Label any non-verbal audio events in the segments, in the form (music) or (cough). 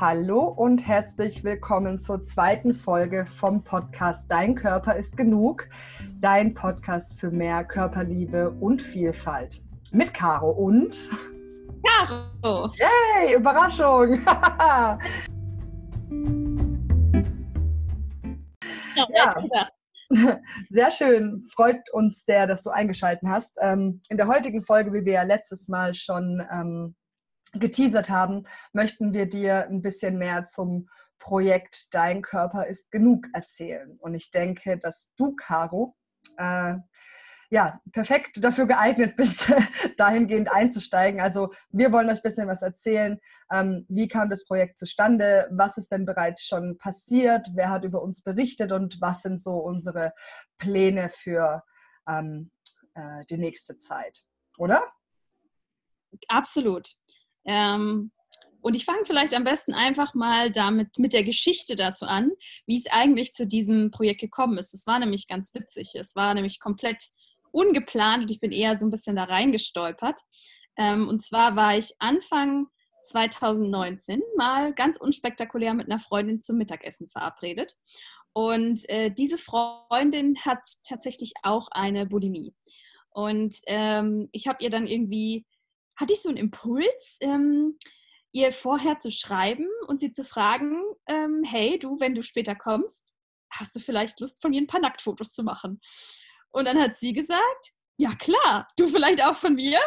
Hallo und herzlich willkommen zur zweiten Folge vom Podcast Dein Körper ist genug, dein Podcast für mehr Körperliebe und Vielfalt. Mit Caro und Caro. Yay, Überraschung. (laughs) ja. Sehr schön. Freut uns sehr, dass du eingeschaltet hast. Ähm, in der heutigen Folge, wie wir ja letztes Mal schon ähm, geteasert haben, möchten wir dir ein bisschen mehr zum Projekt Dein Körper ist genug erzählen. Und ich denke, dass du, Caro, äh, ja, perfekt dafür geeignet bist, (laughs) dahingehend einzusteigen. Also wir wollen euch ein bisschen was erzählen. Ähm, wie kam das Projekt zustande? Was ist denn bereits schon passiert? Wer hat über uns berichtet? Und was sind so unsere Pläne für ähm, äh, die nächste Zeit? Oder? Absolut. Ähm, und ich fange vielleicht am besten einfach mal damit mit der Geschichte dazu an, wie es eigentlich zu diesem Projekt gekommen ist. Es war nämlich ganz witzig. Es war nämlich komplett ungeplant und ich bin eher so ein bisschen da reingestolpert. Ähm, und zwar war ich Anfang 2019 mal ganz unspektakulär mit einer Freundin zum Mittagessen verabredet. Und äh, diese Freundin hat tatsächlich auch eine Bulimie. Und ähm, ich habe ihr dann irgendwie, hatte ich so einen Impuls, ähm, ihr vorher zu schreiben und sie zu fragen, ähm, hey, du, wenn du später kommst, hast du vielleicht Lust, von mir ein paar Nacktfotos zu machen? Und dann hat sie gesagt, ja klar, du vielleicht auch von mir.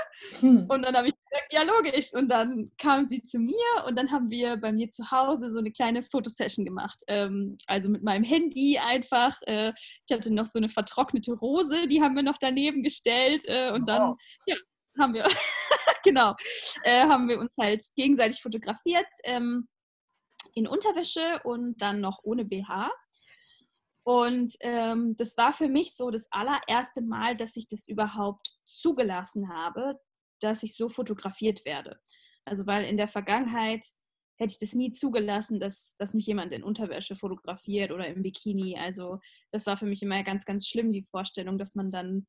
Hm. Und dann habe ich gesagt, ja logisch. Und dann kam sie zu mir und dann haben wir bei mir zu Hause so eine kleine Fotosession gemacht. Ähm, also mit meinem Handy einfach. Äh, ich hatte noch so eine vertrocknete Rose, die haben wir noch daneben gestellt. Äh, und dann, ja, haben wir, (laughs) genau, äh, haben wir uns halt gegenseitig fotografiert ähm, in Unterwäsche und dann noch ohne BH. Und ähm, das war für mich so das allererste Mal, dass ich das überhaupt zugelassen habe, dass ich so fotografiert werde. Also weil in der Vergangenheit hätte ich das nie zugelassen, dass, dass mich jemand in Unterwäsche fotografiert oder im Bikini. Also das war für mich immer ganz, ganz schlimm, die Vorstellung, dass man dann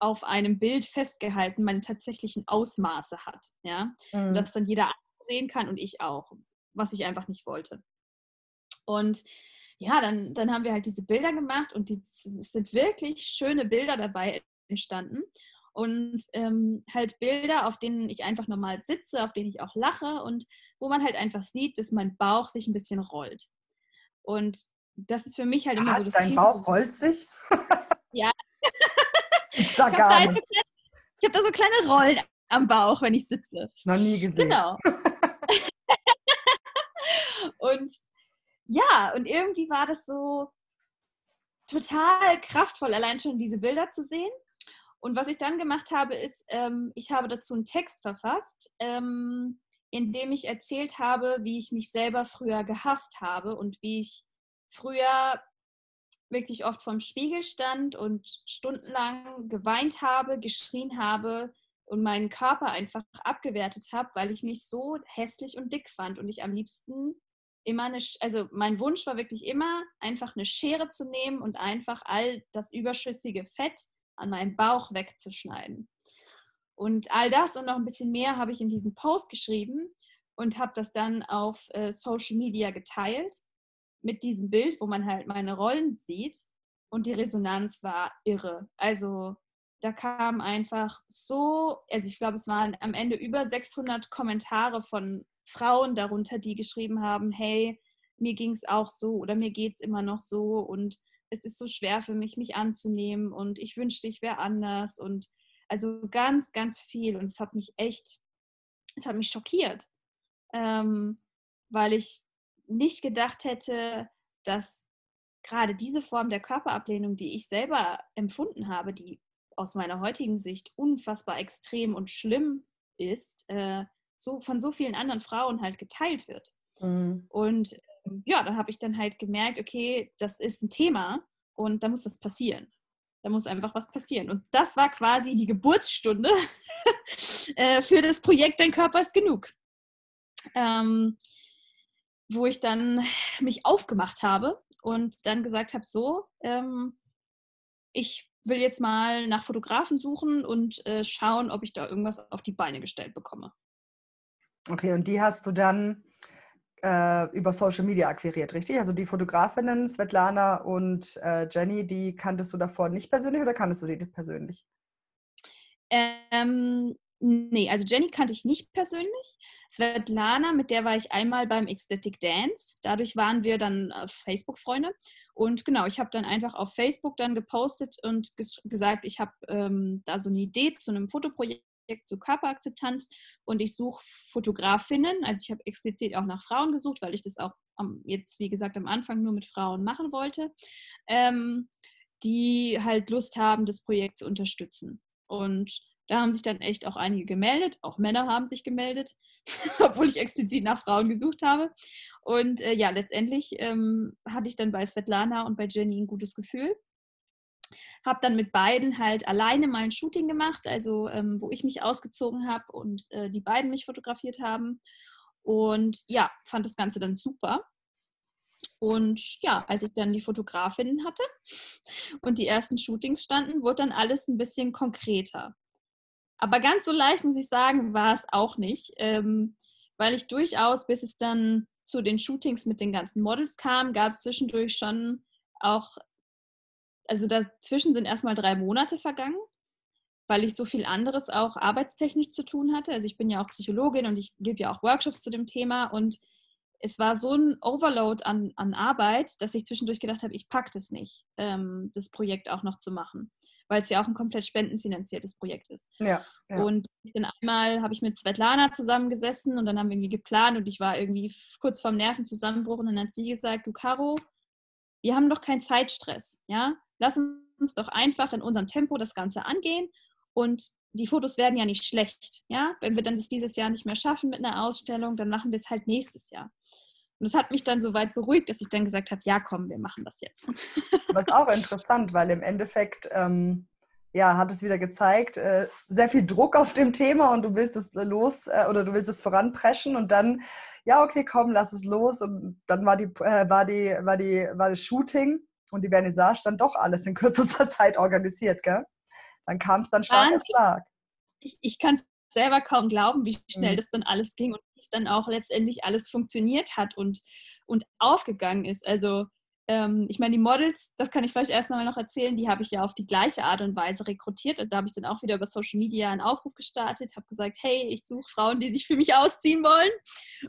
auf einem Bild festgehalten meine tatsächlichen Ausmaße hat. Ja? Mhm. Dass dann jeder sehen kann und ich auch, was ich einfach nicht wollte. Und ja, dann, dann haben wir halt diese Bilder gemacht und die, es sind wirklich schöne Bilder dabei entstanden. Und ähm, halt Bilder, auf denen ich einfach normal sitze, auf denen ich auch lache und wo man halt einfach sieht, dass mein Bauch sich ein bisschen rollt. Und das ist für mich halt immer Was, so das dein Thema. Bauch rollt sich? (laughs) ja. ich sag gar halt nicht. So ich habe da so kleine Rollen am Bauch, wenn ich sitze. Noch nie gesehen. Genau. (laughs) und ja, und irgendwie war das so total kraftvoll, allein schon diese Bilder zu sehen. Und was ich dann gemacht habe, ist, ähm, ich habe dazu einen Text verfasst, ähm, in dem ich erzählt habe, wie ich mich selber früher gehasst habe und wie ich früher wirklich oft vorm Spiegel stand und stundenlang geweint habe, geschrien habe und meinen Körper einfach abgewertet habe, weil ich mich so hässlich und dick fand und ich am liebsten immer eine, also mein Wunsch war wirklich immer, einfach eine Schere zu nehmen und einfach all das überschüssige Fett an meinem Bauch wegzuschneiden. Und all das und noch ein bisschen mehr habe ich in diesem Post geschrieben und habe das dann auf äh, Social Media geteilt mit diesem Bild, wo man halt meine Rollen sieht. Und die Resonanz war irre. Also da kam einfach so, also ich glaube, es waren am Ende über 600 Kommentare von Frauen darunter, die geschrieben haben, hey, mir ging es auch so oder mir geht es immer noch so und es ist so schwer für mich, mich anzunehmen und ich wünschte, ich wäre anders und also ganz, ganz viel und es hat mich echt, es hat mich schockiert, ähm, weil ich nicht gedacht hätte, dass gerade diese Form der Körperablehnung, die ich selber empfunden habe, die aus meiner heutigen Sicht unfassbar extrem und schlimm ist, äh, so von so vielen anderen Frauen halt geteilt wird. Mhm. Und ähm, ja, da habe ich dann halt gemerkt, okay, das ist ein Thema und da muss was passieren. Da muss einfach was passieren. Und das war quasi die Geburtsstunde (laughs) äh, für das Projekt Dein Körper ist genug. Ähm, wo ich dann mich aufgemacht habe und dann gesagt habe, so, ähm, ich will jetzt mal nach Fotografen suchen und äh, schauen, ob ich da irgendwas auf die Beine gestellt bekomme. Okay, und die hast du dann äh, über Social Media akquiriert, richtig? Also die Fotografinnen Svetlana und äh, Jenny, die kanntest du davor nicht persönlich oder kanntest du die persönlich? Ähm, nee, also Jenny kannte ich nicht persönlich. Svetlana, mit der war ich einmal beim Ecstatic Dance. Dadurch waren wir dann äh, Facebook-Freunde. Und genau, ich habe dann einfach auf Facebook dann gepostet und ges gesagt, ich habe ähm, da so eine Idee zu einem Fotoprojekt zur Körperakzeptanz und ich suche Fotografinnen. Also ich habe explizit auch nach Frauen gesucht, weil ich das auch am, jetzt, wie gesagt, am Anfang nur mit Frauen machen wollte, ähm, die halt Lust haben, das Projekt zu unterstützen. Und da haben sich dann echt auch einige gemeldet, auch Männer haben sich gemeldet, (laughs) obwohl ich explizit nach Frauen gesucht habe. Und äh, ja, letztendlich ähm, hatte ich dann bei Svetlana und bei Jenny ein gutes Gefühl. Habe dann mit beiden halt alleine mal ein Shooting gemacht, also ähm, wo ich mich ausgezogen habe und äh, die beiden mich fotografiert haben. Und ja, fand das Ganze dann super. Und ja, als ich dann die Fotografinnen hatte und die ersten Shootings standen, wurde dann alles ein bisschen konkreter. Aber ganz so leicht, muss ich sagen, war es auch nicht, ähm, weil ich durchaus, bis es dann zu den Shootings mit den ganzen Models kam, gab es zwischendurch schon auch also dazwischen sind erstmal drei Monate vergangen, weil ich so viel anderes auch arbeitstechnisch zu tun hatte. Also ich bin ja auch Psychologin und ich gebe ja auch Workshops zu dem Thema und es war so ein Overload an, an Arbeit, dass ich zwischendurch gedacht habe, ich packe das nicht, ähm, das Projekt auch noch zu machen, weil es ja auch ein komplett spendenfinanziertes Projekt ist. Ja, ja. Und dann einmal habe ich mit Svetlana zusammengesessen und dann haben wir irgendwie geplant und ich war irgendwie kurz vorm Nervenzusammenbruch und dann hat sie gesagt, du Caro, wir haben doch keinen Zeitstress, ja? Lass uns doch einfach in unserem Tempo das Ganze angehen und die Fotos werden ja nicht schlecht, ja? Wenn wir dann es dieses Jahr nicht mehr schaffen mit einer Ausstellung, dann machen wir es halt nächstes Jahr. Und das hat mich dann so weit beruhigt, dass ich dann gesagt habe, ja, komm, wir machen das jetzt. (laughs) Ist auch interessant, weil im Endeffekt ähm, ja, hat es wieder gezeigt, äh, sehr viel Druck auf dem Thema und du willst es los äh, oder du willst es voranpreschen und dann ja, okay, komm, lass es los. Und dann war, die, äh, war, die, war, die, war das Shooting und die Vernissage dann doch alles in kürzester (laughs) Zeit organisiert, gell? Dann kam es dann Schlag auf Schlag. Ich, ich kann es selber kaum glauben, wie schnell mhm. das dann alles ging und wie es dann auch letztendlich alles funktioniert hat und, und aufgegangen ist. Also ähm, ich meine, die Models, das kann ich vielleicht erst mal noch erzählen, die habe ich ja auf die gleiche Art und Weise rekrutiert. Also da habe ich dann auch wieder über Social Media einen Aufruf gestartet, habe gesagt, hey, ich suche Frauen, die sich für mich ausziehen wollen.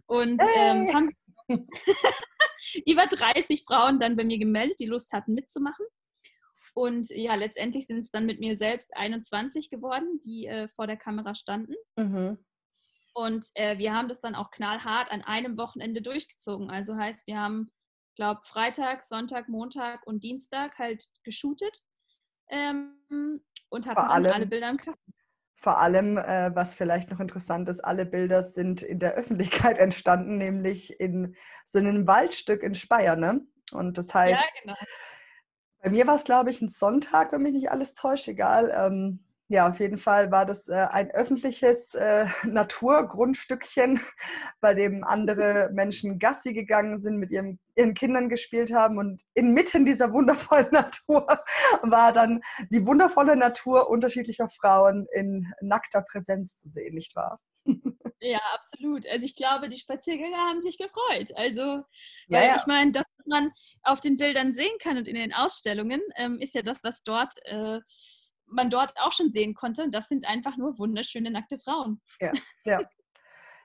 Und ähm, es haben (laughs) (laughs) über 30 Frauen dann bei mir gemeldet, die Lust hatten mitzumachen. Und ja, letztendlich sind es dann mit mir selbst 21 geworden, die äh, vor der Kamera standen. Mhm. Und äh, wir haben das dann auch knallhart an einem Wochenende durchgezogen. Also heißt, wir haben glaube, Freitag, Sonntag, Montag und Dienstag halt geshootet ähm, und hatten allem, alle Bilder im Kasten. Vor allem, äh, was vielleicht noch interessant ist, alle Bilder sind in der Öffentlichkeit (laughs) entstanden, nämlich in so einem Waldstück in Speyer. Ne? Und das heißt, ja, genau. Bei mir war es, glaube ich, ein Sonntag, wenn mich nicht alles täuscht, egal. Ähm, ja, auf jeden Fall war das äh, ein öffentliches äh, (laughs) Naturgrundstückchen, (laughs) bei dem andere Menschen Gassi gegangen sind, mit ihrem, ihren Kindern gespielt haben. Und inmitten dieser wundervollen (laughs) Natur war dann die wundervolle Natur unterschiedlicher Frauen in nackter Präsenz zu sehen, nicht wahr? Ja, absolut. Also ich glaube, die Spaziergänger haben sich gefreut. Also, weil ja, ja. ich meine, das, man auf den Bildern sehen kann und in den Ausstellungen, ähm, ist ja das, was dort äh, man dort auch schon sehen konnte. Das sind einfach nur wunderschöne nackte Frauen. Ja, (laughs) ja.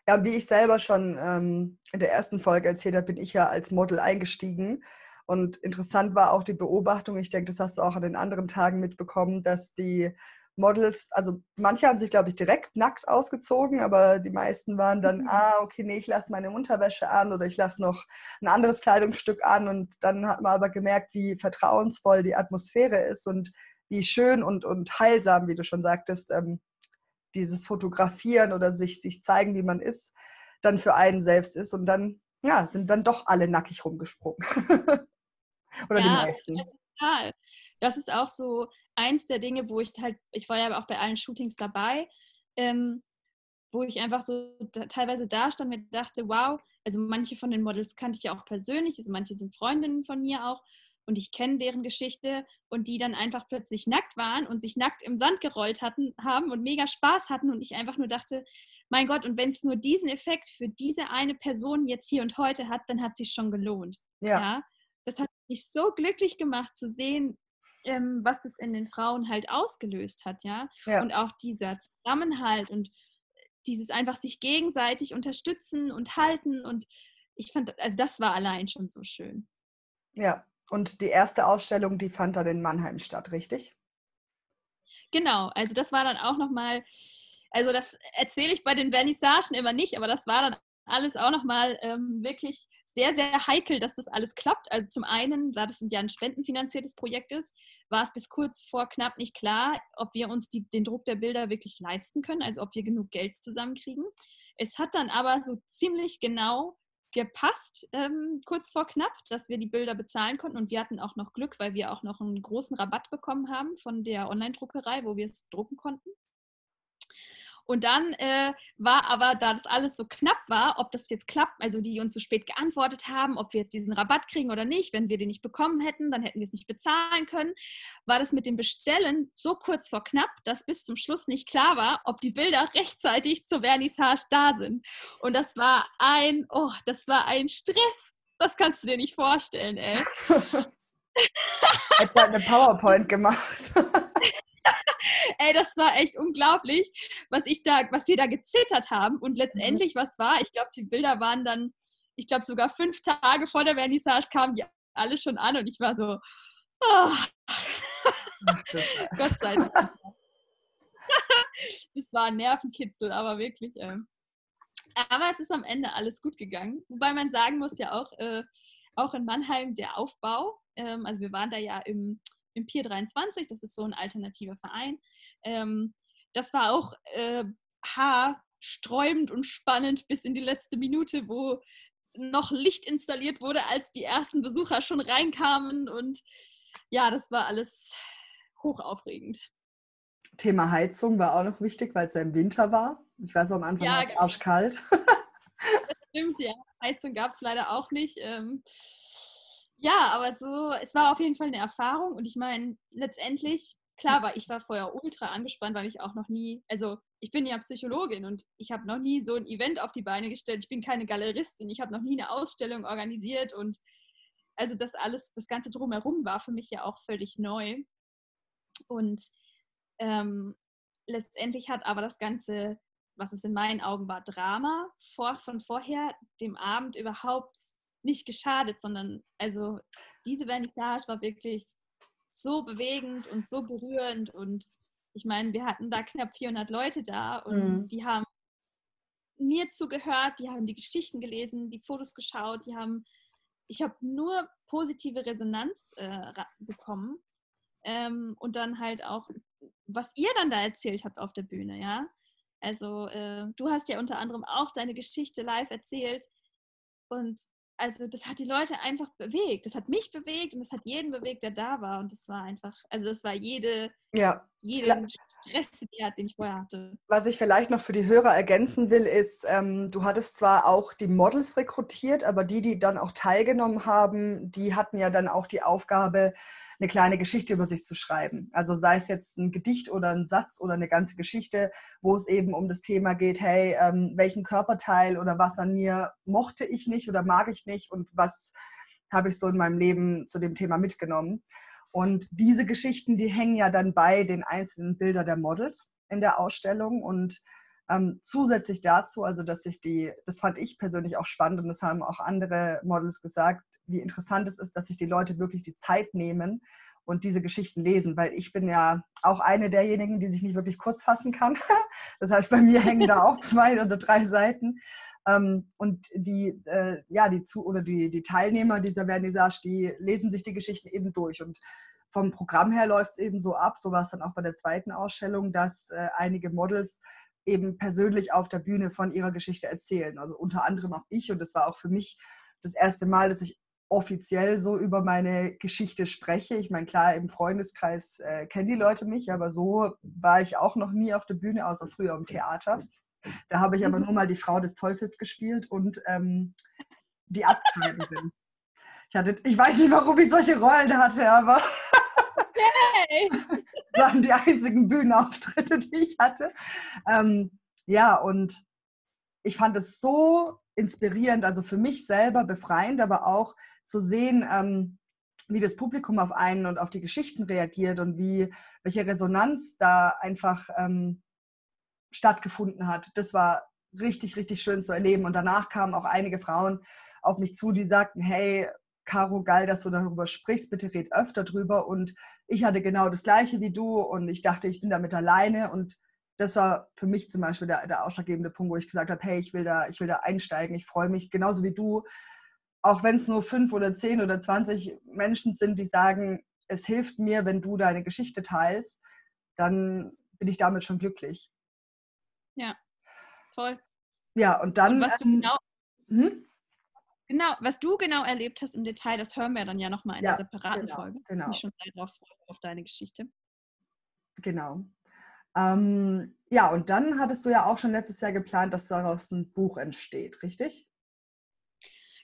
Ja, wie ich selber schon ähm, in der ersten Folge erzählt habe, bin ich ja als Model eingestiegen. Und interessant war auch die Beobachtung, ich denke, das hast du auch an den anderen Tagen mitbekommen, dass die Models, also manche haben sich, glaube ich, direkt nackt ausgezogen, aber die meisten waren dann, mhm. ah, okay, nee, ich lasse meine Unterwäsche an oder ich lasse noch ein anderes Kleidungsstück an. Und dann hat man aber gemerkt, wie vertrauensvoll die Atmosphäre ist und wie schön und, und heilsam, wie du schon sagtest, ähm, dieses Fotografieren oder sich, sich zeigen, wie man ist, dann für einen selbst ist. Und dann, ja, sind dann doch alle nackig rumgesprungen. (laughs) oder ja, die meisten. Total. Das ist auch so eins der Dinge, wo ich halt, ich war ja auch bei allen Shootings dabei, ähm, wo ich einfach so da, teilweise da stand und dachte, wow, also manche von den Models kannte ich ja auch persönlich, also manche sind Freundinnen von mir auch und ich kenne deren Geschichte und die dann einfach plötzlich nackt waren und sich nackt im Sand gerollt hatten, haben und mega Spaß hatten und ich einfach nur dachte, mein Gott, und wenn es nur diesen Effekt für diese eine Person jetzt hier und heute hat, dann hat es sich schon gelohnt. Ja. ja. Das hat mich so glücklich gemacht zu sehen, ähm, was es in den Frauen halt ausgelöst hat, ja? ja. Und auch dieser Zusammenhalt und dieses einfach sich gegenseitig unterstützen und halten und ich fand, also das war allein schon so schön. Ja, und die erste Ausstellung, die fand dann in Mannheim statt, richtig? Genau, also das war dann auch nochmal, also das erzähle ich bei den Vernissagen immer nicht, aber das war dann alles auch nochmal ähm, wirklich sehr, sehr heikel, dass das alles klappt. Also zum einen, da das ja ein spendenfinanziertes Projekt ist, war es bis kurz vor knapp nicht klar, ob wir uns die, den Druck der Bilder wirklich leisten können, also ob wir genug Geld zusammenkriegen. Es hat dann aber so ziemlich genau gepasst, ähm, kurz vor knapp, dass wir die Bilder bezahlen konnten. Und wir hatten auch noch Glück, weil wir auch noch einen großen Rabatt bekommen haben von der Online-Druckerei, wo wir es drucken konnten. Und dann äh, war aber, da das alles so knapp war, ob das jetzt klappt, also die uns so spät geantwortet haben, ob wir jetzt diesen Rabatt kriegen oder nicht. Wenn wir den nicht bekommen hätten, dann hätten wir es nicht bezahlen können. War das mit dem Bestellen so kurz vor knapp, dass bis zum Schluss nicht klar war, ob die Bilder (laughs) rechtzeitig zur Vernissage da sind. Und das war ein, oh, das war ein Stress. Das kannst du dir nicht vorstellen, ey. (laughs) Hätte eine PowerPoint gemacht. (laughs) (laughs) Ey, das war echt unglaublich, was ich da, was wir da gezittert haben. Und letztendlich, mhm. was war? Ich glaube, die Bilder waren dann, ich glaube, sogar fünf Tage vor der Vernissage kamen die alle schon an und ich war so, oh. Ach, (laughs) Gott sei Dank. (laughs) das war ein Nervenkitzel, aber wirklich. Äh. Aber es ist am Ende alles gut gegangen. Wobei man sagen muss ja auch, äh, auch in Mannheim der Aufbau, ähm, also wir waren da ja im im Pier 23, das ist so ein alternativer Verein. Ähm, das war auch äh, haarsträubend und spannend bis in die letzte Minute, wo noch Licht installiert wurde, als die ersten Besucher schon reinkamen. Und ja, das war alles hochaufregend. Thema Heizung war auch noch wichtig, weil es ja im Winter war. Ich weiß, am Anfang ja, war es genau. arschkalt. (laughs) das stimmt, ja. Heizung gab es leider auch nicht. Ähm, ja, aber so, es war auf jeden Fall eine Erfahrung und ich meine, letztendlich, klar war ich war vorher ultra angespannt, weil ich auch noch nie, also ich bin ja Psychologin und ich habe noch nie so ein Event auf die Beine gestellt. Ich bin keine Galeristin, ich habe noch nie eine Ausstellung organisiert und also das alles, das Ganze drumherum war für mich ja auch völlig neu. Und ähm, letztendlich hat aber das Ganze, was es in meinen Augen war, Drama vor, von vorher, dem Abend überhaupt nicht geschadet, sondern also diese Vernissage war wirklich so bewegend und so berührend und ich meine, wir hatten da knapp 400 Leute da und mhm. die haben mir zugehört, die haben die Geschichten gelesen, die Fotos geschaut, die haben, ich habe nur positive Resonanz äh, bekommen ähm, und dann halt auch, was ihr dann da erzählt habt auf der Bühne, ja. Also äh, du hast ja unter anderem auch deine Geschichte live erzählt und also das hat die Leute einfach bewegt. Das hat mich bewegt und das hat jeden bewegt, der da war. Und das war einfach, also das war jede, ja. jeden Stress, den ich vorher hatte. Was ich vielleicht noch für die Hörer ergänzen will, ist, ähm, du hattest zwar auch die Models rekrutiert, aber die, die dann auch teilgenommen haben, die hatten ja dann auch die Aufgabe, eine kleine Geschichte über sich zu schreiben. Also sei es jetzt ein Gedicht oder ein Satz oder eine ganze Geschichte, wo es eben um das Thema geht, hey, ähm, welchen Körperteil oder was an mir mochte ich nicht oder mag ich nicht und was habe ich so in meinem Leben zu dem Thema mitgenommen. Und diese Geschichten, die hängen ja dann bei den einzelnen Bildern der Models in der Ausstellung und ähm, zusätzlich dazu, also dass sich die, das fand ich persönlich auch spannend und das haben auch andere Models gesagt, wie interessant es ist, dass sich die Leute wirklich die Zeit nehmen und diese Geschichten lesen, weil ich bin ja auch eine derjenigen, die sich nicht wirklich kurz fassen kann. (laughs) Das heißt, bei mir hängen da auch zwei oder drei Seiten. Ähm, und die, äh, ja, die zu oder die, die Teilnehmer dieser Vernissage, die lesen sich die Geschichten eben durch. Und vom Programm her läuft es eben so ab, so war es dann auch bei der zweiten Ausstellung, dass äh, einige Models eben persönlich auf der Bühne von ihrer Geschichte erzählen. Also unter anderem auch ich und das war auch für mich das erste Mal, dass ich offiziell so über meine Geschichte spreche. Ich meine, klar, im Freundeskreis äh, kennen die Leute mich, aber so war ich auch noch nie auf der Bühne, außer früher im Theater. Da habe ich aber nur mal die Frau des Teufels gespielt und ähm, die Abtreiberin. Ich, hatte, ich weiß nicht, warum ich solche Rollen hatte, aber (laughs) waren die einzigen Bühnenauftritte, die ich hatte. Ähm, ja, und ich fand es so inspirierend, also für mich selber befreiend, aber auch zu sehen, ähm, wie das Publikum auf einen und auf die Geschichten reagiert und wie welche Resonanz da einfach ähm, stattgefunden hat. Das war richtig, richtig schön zu erleben. Und danach kamen auch einige Frauen auf mich zu, die sagten, hey, Caro, geil, dass du darüber sprichst, bitte red öfter drüber. Und ich hatte genau das gleiche wie du und ich dachte, ich bin damit alleine. Und das war für mich zum Beispiel der, der ausschlaggebende Punkt, wo ich gesagt habe, hey, ich will da, ich will da einsteigen, ich freue mich genauso wie du, auch wenn es nur fünf oder zehn oder zwanzig Menschen sind, die sagen, es hilft mir, wenn du deine Geschichte teilst, dann bin ich damit schon glücklich. Ja, voll. Ja, und dann. Und was, du genau, hm? genau, was du genau erlebt hast im Detail, das hören wir dann ja nochmal in ja, der separaten genau, Folge. Genau. Ich schon sehr darauf auf deine Geschichte. Genau. Ähm, ja, und dann hattest du ja auch schon letztes Jahr geplant, dass daraus ein Buch entsteht, richtig?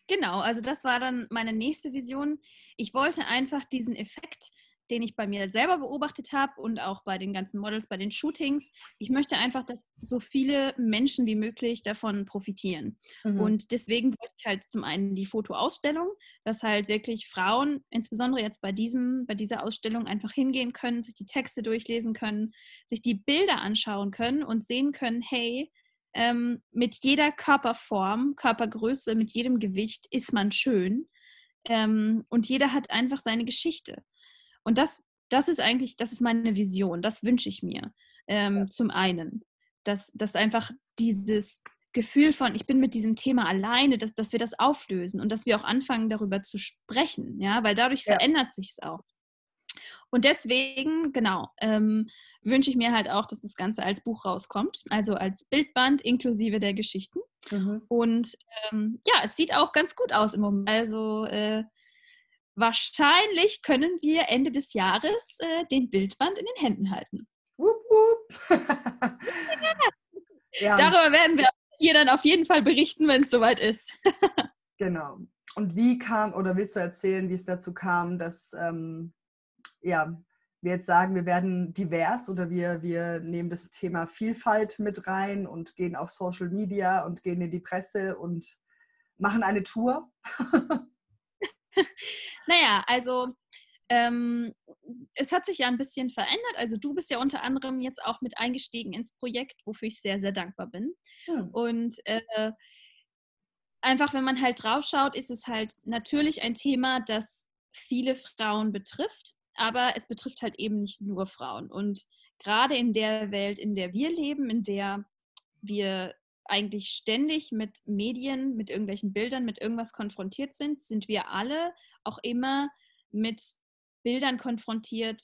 Genau, also das war dann meine nächste Vision. Ich wollte einfach diesen Effekt den ich bei mir selber beobachtet habe und auch bei den ganzen Models, bei den Shootings. Ich möchte einfach, dass so viele Menschen wie möglich davon profitieren. Mhm. Und deswegen wollte ich halt zum einen die Fotoausstellung, dass halt wirklich Frauen, insbesondere jetzt bei diesem, bei dieser Ausstellung, einfach hingehen können, sich die Texte durchlesen können, sich die Bilder anschauen können und sehen können, hey, ähm, mit jeder Körperform, Körpergröße, mit jedem Gewicht ist man schön. Ähm, und jeder hat einfach seine Geschichte. Und das, das ist eigentlich, das ist meine Vision, das wünsche ich mir. Ähm, ja. Zum einen, dass, dass einfach dieses Gefühl von, ich bin mit diesem Thema alleine, dass, dass wir das auflösen und dass wir auch anfangen, darüber zu sprechen, ja, weil dadurch ja. verändert sich es auch. Und deswegen, genau, ähm, wünsche ich mir halt auch, dass das Ganze als Buch rauskommt, also als Bildband inklusive der Geschichten. Mhm. Und ähm, ja, es sieht auch ganz gut aus im Moment. Also äh, Wahrscheinlich können wir Ende des Jahres äh, den Bildband in den Händen halten. Wupp, wupp. (laughs) ja. Darüber werden wir hier dann auf jeden Fall berichten, wenn es soweit ist. (laughs) genau. Und wie kam, oder willst du erzählen, wie es dazu kam, dass ähm, ja, wir jetzt sagen, wir werden divers oder wir, wir nehmen das Thema Vielfalt mit rein und gehen auf Social Media und gehen in die Presse und machen eine Tour? (laughs) naja, also ähm, es hat sich ja ein bisschen verändert. Also du bist ja unter anderem jetzt auch mit eingestiegen ins Projekt, wofür ich sehr, sehr dankbar bin. Hm. Und äh, einfach, wenn man halt drauf schaut, ist es halt natürlich ein Thema, das viele Frauen betrifft, aber es betrifft halt eben nicht nur Frauen. Und gerade in der Welt, in der wir leben, in der wir eigentlich ständig mit Medien, mit irgendwelchen Bildern, mit irgendwas konfrontiert sind, sind wir alle auch immer mit Bildern konfrontiert,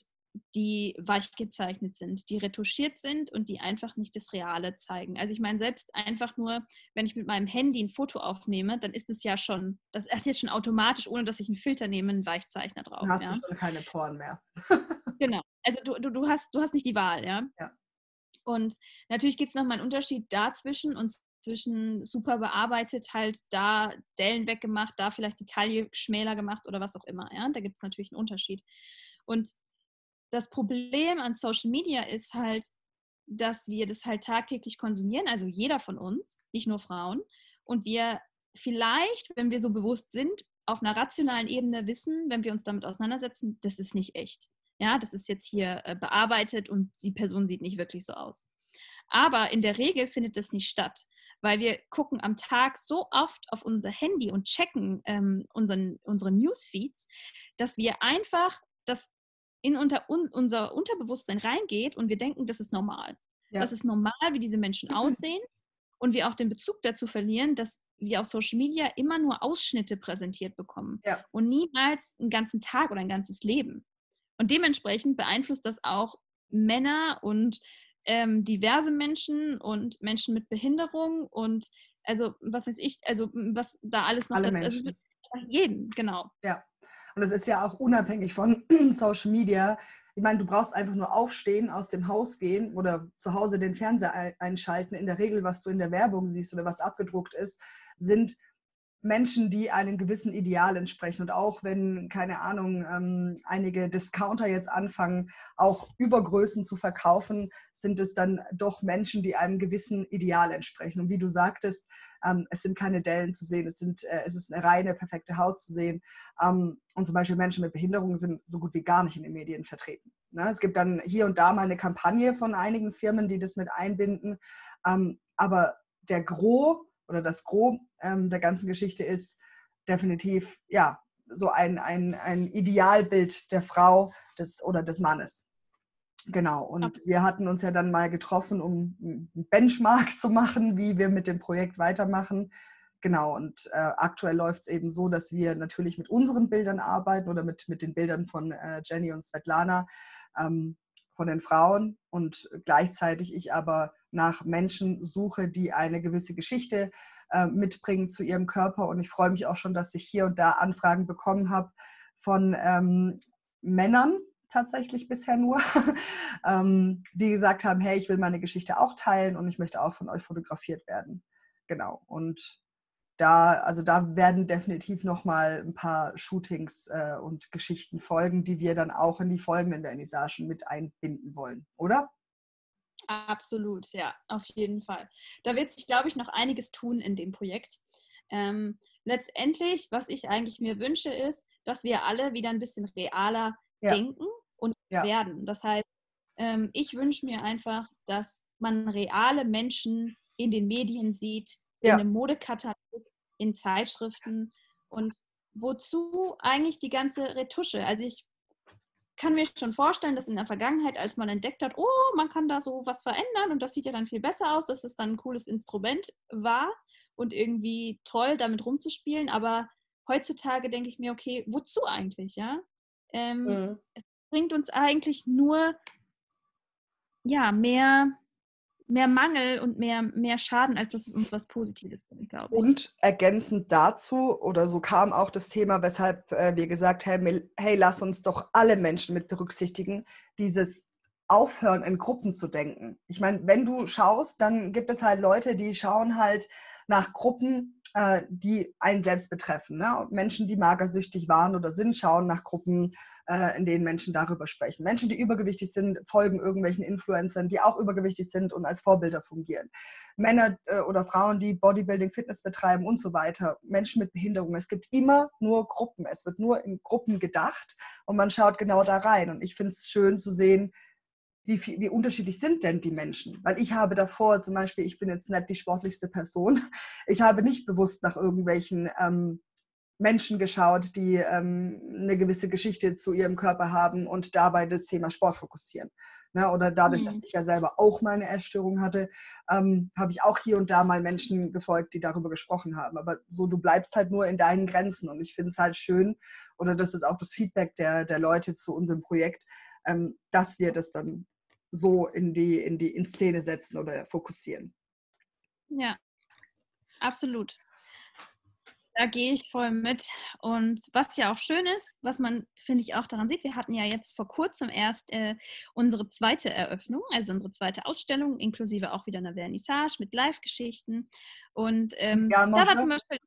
die weich gezeichnet sind, die retuschiert sind und die einfach nicht das Reale zeigen. Also ich meine, selbst einfach nur, wenn ich mit meinem Handy ein Foto aufnehme, dann ist es ja schon, das (laughs) ist jetzt schon automatisch, ohne dass ich einen Filter nehme, einen Weichzeichner drauf. Dann hast ja? du schon keine Poren mehr. (laughs) genau. Also du, du, du, hast, du hast nicht die Wahl, ja. ja. Und natürlich gibt es nochmal einen Unterschied dazwischen und zwischen super bearbeitet, halt da Dellen weggemacht, da vielleicht die Taille schmäler gemacht oder was auch immer. Ja? Da gibt es natürlich einen Unterschied. Und das Problem an Social Media ist halt, dass wir das halt tagtäglich konsumieren, also jeder von uns, nicht nur Frauen. Und wir vielleicht, wenn wir so bewusst sind, auf einer rationalen Ebene wissen, wenn wir uns damit auseinandersetzen, das ist nicht echt. Ja, das ist jetzt hier äh, bearbeitet und die Person sieht nicht wirklich so aus. Aber in der Regel findet das nicht statt, weil wir gucken am Tag so oft auf unser Handy und checken ähm, unseren, unsere Newsfeeds, dass wir einfach das in unter, un, unser Unterbewusstsein reingeht und wir denken, das ist normal. Ja. Das ist normal, wie diese Menschen aussehen und wir auch den Bezug dazu verlieren, dass wir auf Social Media immer nur Ausschnitte präsentiert bekommen ja. und niemals einen ganzen Tag oder ein ganzes Leben. Und dementsprechend beeinflusst das auch Männer und ähm, diverse Menschen und Menschen mit Behinderung und also was weiß ich, also was da alles noch Alle dazu, also jeden, genau. Ja. Und es ist ja auch unabhängig von (clears throat) Social Media. Ich meine, du brauchst einfach nur aufstehen, aus dem Haus gehen oder zu Hause den Fernseher einschalten. In der Regel, was du in der Werbung siehst oder was abgedruckt ist, sind Menschen, die einem gewissen Ideal entsprechen. Und auch wenn, keine Ahnung, ähm, einige Discounter jetzt anfangen, auch Übergrößen zu verkaufen, sind es dann doch Menschen, die einem gewissen Ideal entsprechen. Und wie du sagtest, ähm, es sind keine Dellen zu sehen, es, sind, äh, es ist eine reine, perfekte Haut zu sehen. Ähm, und zum Beispiel Menschen mit Behinderungen sind so gut wie gar nicht in den Medien vertreten. Ne? Es gibt dann hier und da mal eine Kampagne von einigen Firmen, die das mit einbinden. Ähm, aber der Gros oder das Gros ähm, der ganzen Geschichte ist definitiv ja so ein, ein, ein Idealbild der Frau des, oder des Mannes. Genau, und okay. wir hatten uns ja dann mal getroffen, um einen Benchmark zu machen, wie wir mit dem Projekt weitermachen. Genau, und äh, aktuell läuft es eben so, dass wir natürlich mit unseren Bildern arbeiten oder mit, mit den Bildern von äh, Jenny und Svetlana, ähm, von den Frauen und gleichzeitig ich aber nach Menschen suche, die eine gewisse Geschichte äh, mitbringen zu ihrem Körper. Und ich freue mich auch schon, dass ich hier und da Anfragen bekommen habe von ähm, Männern, tatsächlich bisher nur, (laughs) ähm, die gesagt haben, hey, ich will meine Geschichte auch teilen und ich möchte auch von euch fotografiert werden. Genau. Und da, also da werden definitiv nochmal ein paar Shootings äh, und Geschichten folgen, die wir dann auch in die folgenden Vernissagen mit einbinden wollen, oder? Absolut, ja, auf jeden Fall. Da wird sich, glaube ich, noch einiges tun in dem Projekt. Ähm, letztendlich, was ich eigentlich mir wünsche, ist, dass wir alle wieder ein bisschen realer ja. denken und ja. werden. Das heißt, ähm, ich wünsche mir einfach, dass man reale Menschen in den Medien sieht, ja. in einem Modekatalog, in Zeitschriften und wozu eigentlich die ganze Retusche? Also ich kann mir schon vorstellen, dass in der Vergangenheit, als man entdeckt hat, oh, man kann da so was verändern und das sieht ja dann viel besser aus, dass es dann ein cooles Instrument war und irgendwie toll damit rumzuspielen. Aber heutzutage denke ich mir, okay, wozu eigentlich, ja? Ähm, mhm. Es bringt uns eigentlich nur ja, mehr mehr Mangel und mehr, mehr Schaden, als dass es uns was Positives bringt, glaube ich. Und ergänzend dazu, oder so kam auch das Thema, weshalb äh, wir gesagt haben, hey, lass uns doch alle Menschen mit berücksichtigen, dieses Aufhören in Gruppen zu denken. Ich meine, wenn du schaust, dann gibt es halt Leute, die schauen halt nach Gruppen, äh, die einen selbst betreffen. Ne? Menschen, die magersüchtig waren oder sind, schauen nach Gruppen, äh, in denen Menschen darüber sprechen. Menschen, die übergewichtig sind, folgen irgendwelchen Influencern, die auch übergewichtig sind und als Vorbilder fungieren. Männer äh, oder Frauen, die Bodybuilding, Fitness betreiben und so weiter. Menschen mit Behinderung. Es gibt immer nur Gruppen. Es wird nur in Gruppen gedacht und man schaut genau da rein. Und ich finde es schön zu sehen, wie, viel, wie unterschiedlich sind denn die Menschen? Weil ich habe davor zum Beispiel, ich bin jetzt nicht die sportlichste Person, (laughs) ich habe nicht bewusst nach irgendwelchen ähm, Menschen geschaut, die ähm, eine gewisse Geschichte zu ihrem Körper haben und dabei das Thema Sport fokussieren. Ne? Oder dadurch, mhm. dass ich ja selber auch mal eine Essstörung hatte, ähm, habe ich auch hier und da mal Menschen gefolgt, die darüber gesprochen haben. Aber so, du bleibst halt nur in deinen Grenzen. Und ich finde es halt schön, oder das ist auch das Feedback der, der Leute zu unserem Projekt, ähm, dass wir das dann so in die, in die in Szene setzen oder fokussieren. Ja, absolut. Da gehe ich voll mit. Und was ja auch schön ist, was man, finde ich, auch daran sieht, wir hatten ja jetzt vor kurzem erst äh, unsere zweite Eröffnung, also unsere zweite Ausstellung, inklusive auch wieder einer Vernissage mit Live-Geschichten. Und ähm, ja, da war zum Beispiel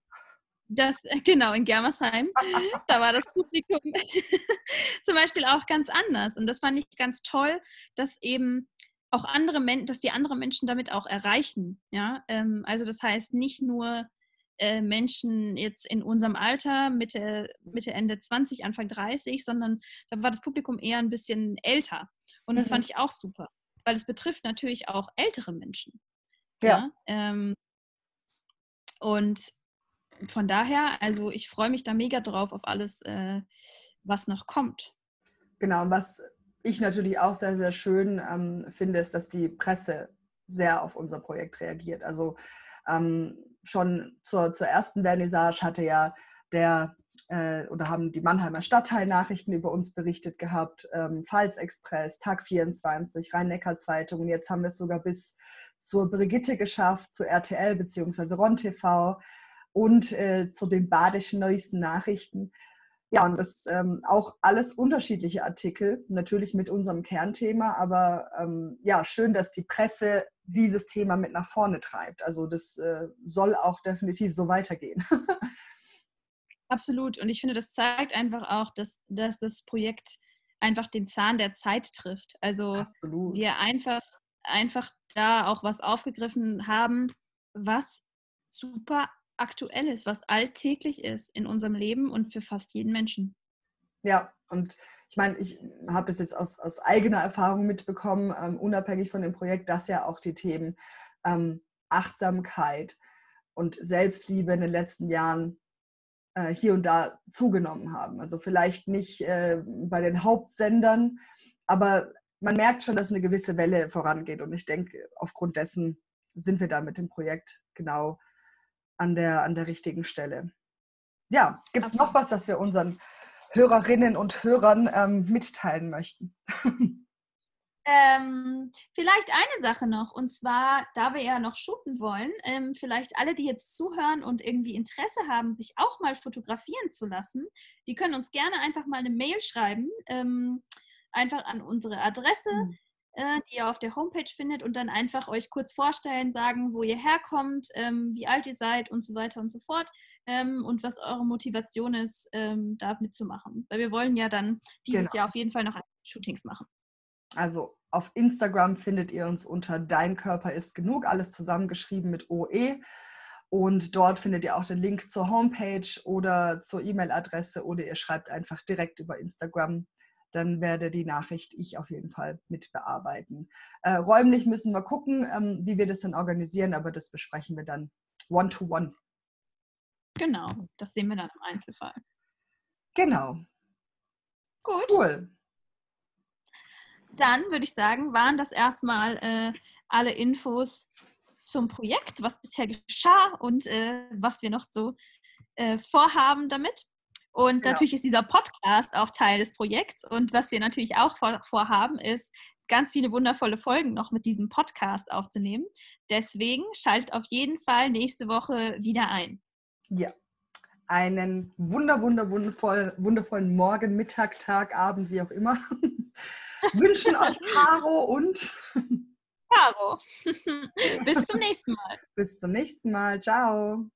das, genau, in Germersheim, (laughs) da war das Publikum (laughs) zum Beispiel auch ganz anders. Und das fand ich ganz toll, dass eben auch andere Menschen, dass die andere Menschen damit auch erreichen. Ja, ähm, also das heißt nicht nur äh, Menschen jetzt in unserem Alter, Mitte, Mitte, Ende 20, Anfang 30, sondern da war das Publikum eher ein bisschen älter. Und das mhm. fand ich auch super, weil es betrifft natürlich auch ältere Menschen. Ja. ja? Ähm, und von daher, also ich freue mich da mega drauf auf alles, äh, was noch kommt. Genau, was ich natürlich auch sehr, sehr schön ähm, finde, ist, dass die Presse sehr auf unser Projekt reagiert. Also ähm, schon zur, zur ersten Vernissage hatte ja der äh, oder haben die Mannheimer Stadtteilnachrichten über uns berichtet gehabt, ähm, Pfalz Express, Tag 24, Rhein-Neckar-Zeitung jetzt haben wir es sogar bis zur Brigitte geschafft, zur RTL bzw. RON TV und äh, zu den badischen neuesten Nachrichten. Ja, und das ähm, auch alles unterschiedliche Artikel, natürlich mit unserem Kernthema, aber ähm, ja, schön, dass die Presse dieses Thema mit nach vorne treibt. Also das äh, soll auch definitiv so weitergehen. (laughs) Absolut. Und ich finde, das zeigt einfach auch, dass, dass das Projekt einfach den Zahn der Zeit trifft. Also Absolut. wir einfach, einfach da auch was aufgegriffen haben, was super aktuell ist, was alltäglich ist in unserem Leben und für fast jeden Menschen. Ja, und ich meine, ich habe es jetzt aus, aus eigener Erfahrung mitbekommen, ähm, unabhängig von dem Projekt, dass ja auch die Themen ähm, Achtsamkeit und Selbstliebe in den letzten Jahren äh, hier und da zugenommen haben. Also vielleicht nicht äh, bei den Hauptsendern, aber man merkt schon, dass eine gewisse Welle vorangeht. Und ich denke, aufgrund dessen sind wir da mit dem Projekt genau an der, an der richtigen Stelle. Ja, gibt es noch was, das wir unseren Hörerinnen und Hörern ähm, mitteilen möchten? (laughs) Ähm, vielleicht eine Sache noch, und zwar, da wir ja noch shooten wollen, ähm, vielleicht alle, die jetzt zuhören und irgendwie Interesse haben, sich auch mal fotografieren zu lassen, die können uns gerne einfach mal eine Mail schreiben, ähm, einfach an unsere Adresse, mhm. Äh, die ihr auf der Homepage findet, und dann einfach euch kurz vorstellen, sagen, wo ihr herkommt, ähm, wie alt ihr seid und so weiter und so fort ähm, und was eure Motivation ist, ähm, da mitzumachen. Weil wir wollen ja dann dieses genau. Jahr auf jeden Fall noch Shootings machen. Also auf Instagram findet ihr uns unter Dein Körper ist genug, alles zusammengeschrieben mit OE. Und dort findet ihr auch den Link zur Homepage oder zur E-Mail-Adresse oder ihr schreibt einfach direkt über Instagram. Dann werde die Nachricht ich auf jeden Fall mit bearbeiten. Äh, räumlich müssen wir gucken, ähm, wie wir das dann organisieren, aber das besprechen wir dann one-to-one. -one. Genau, das sehen wir dann im Einzelfall. Genau. Gut. Cool dann würde ich sagen, waren das erstmal äh, alle Infos zum Projekt, was bisher geschah und äh, was wir noch so äh, vorhaben damit. Und genau. natürlich ist dieser Podcast auch Teil des Projekts. Und was wir natürlich auch vor, vorhaben, ist, ganz viele wundervolle Folgen noch mit diesem Podcast aufzunehmen. Deswegen schaltet auf jeden Fall nächste Woche wieder ein. Ja. Einen wunder, wunder, wundervoll, wundervollen Morgen, Mittag, Tag, Abend, wie auch immer. (laughs) wünschen euch Caro und Caro. (laughs) Bis zum nächsten Mal. Bis zum nächsten Mal. Ciao.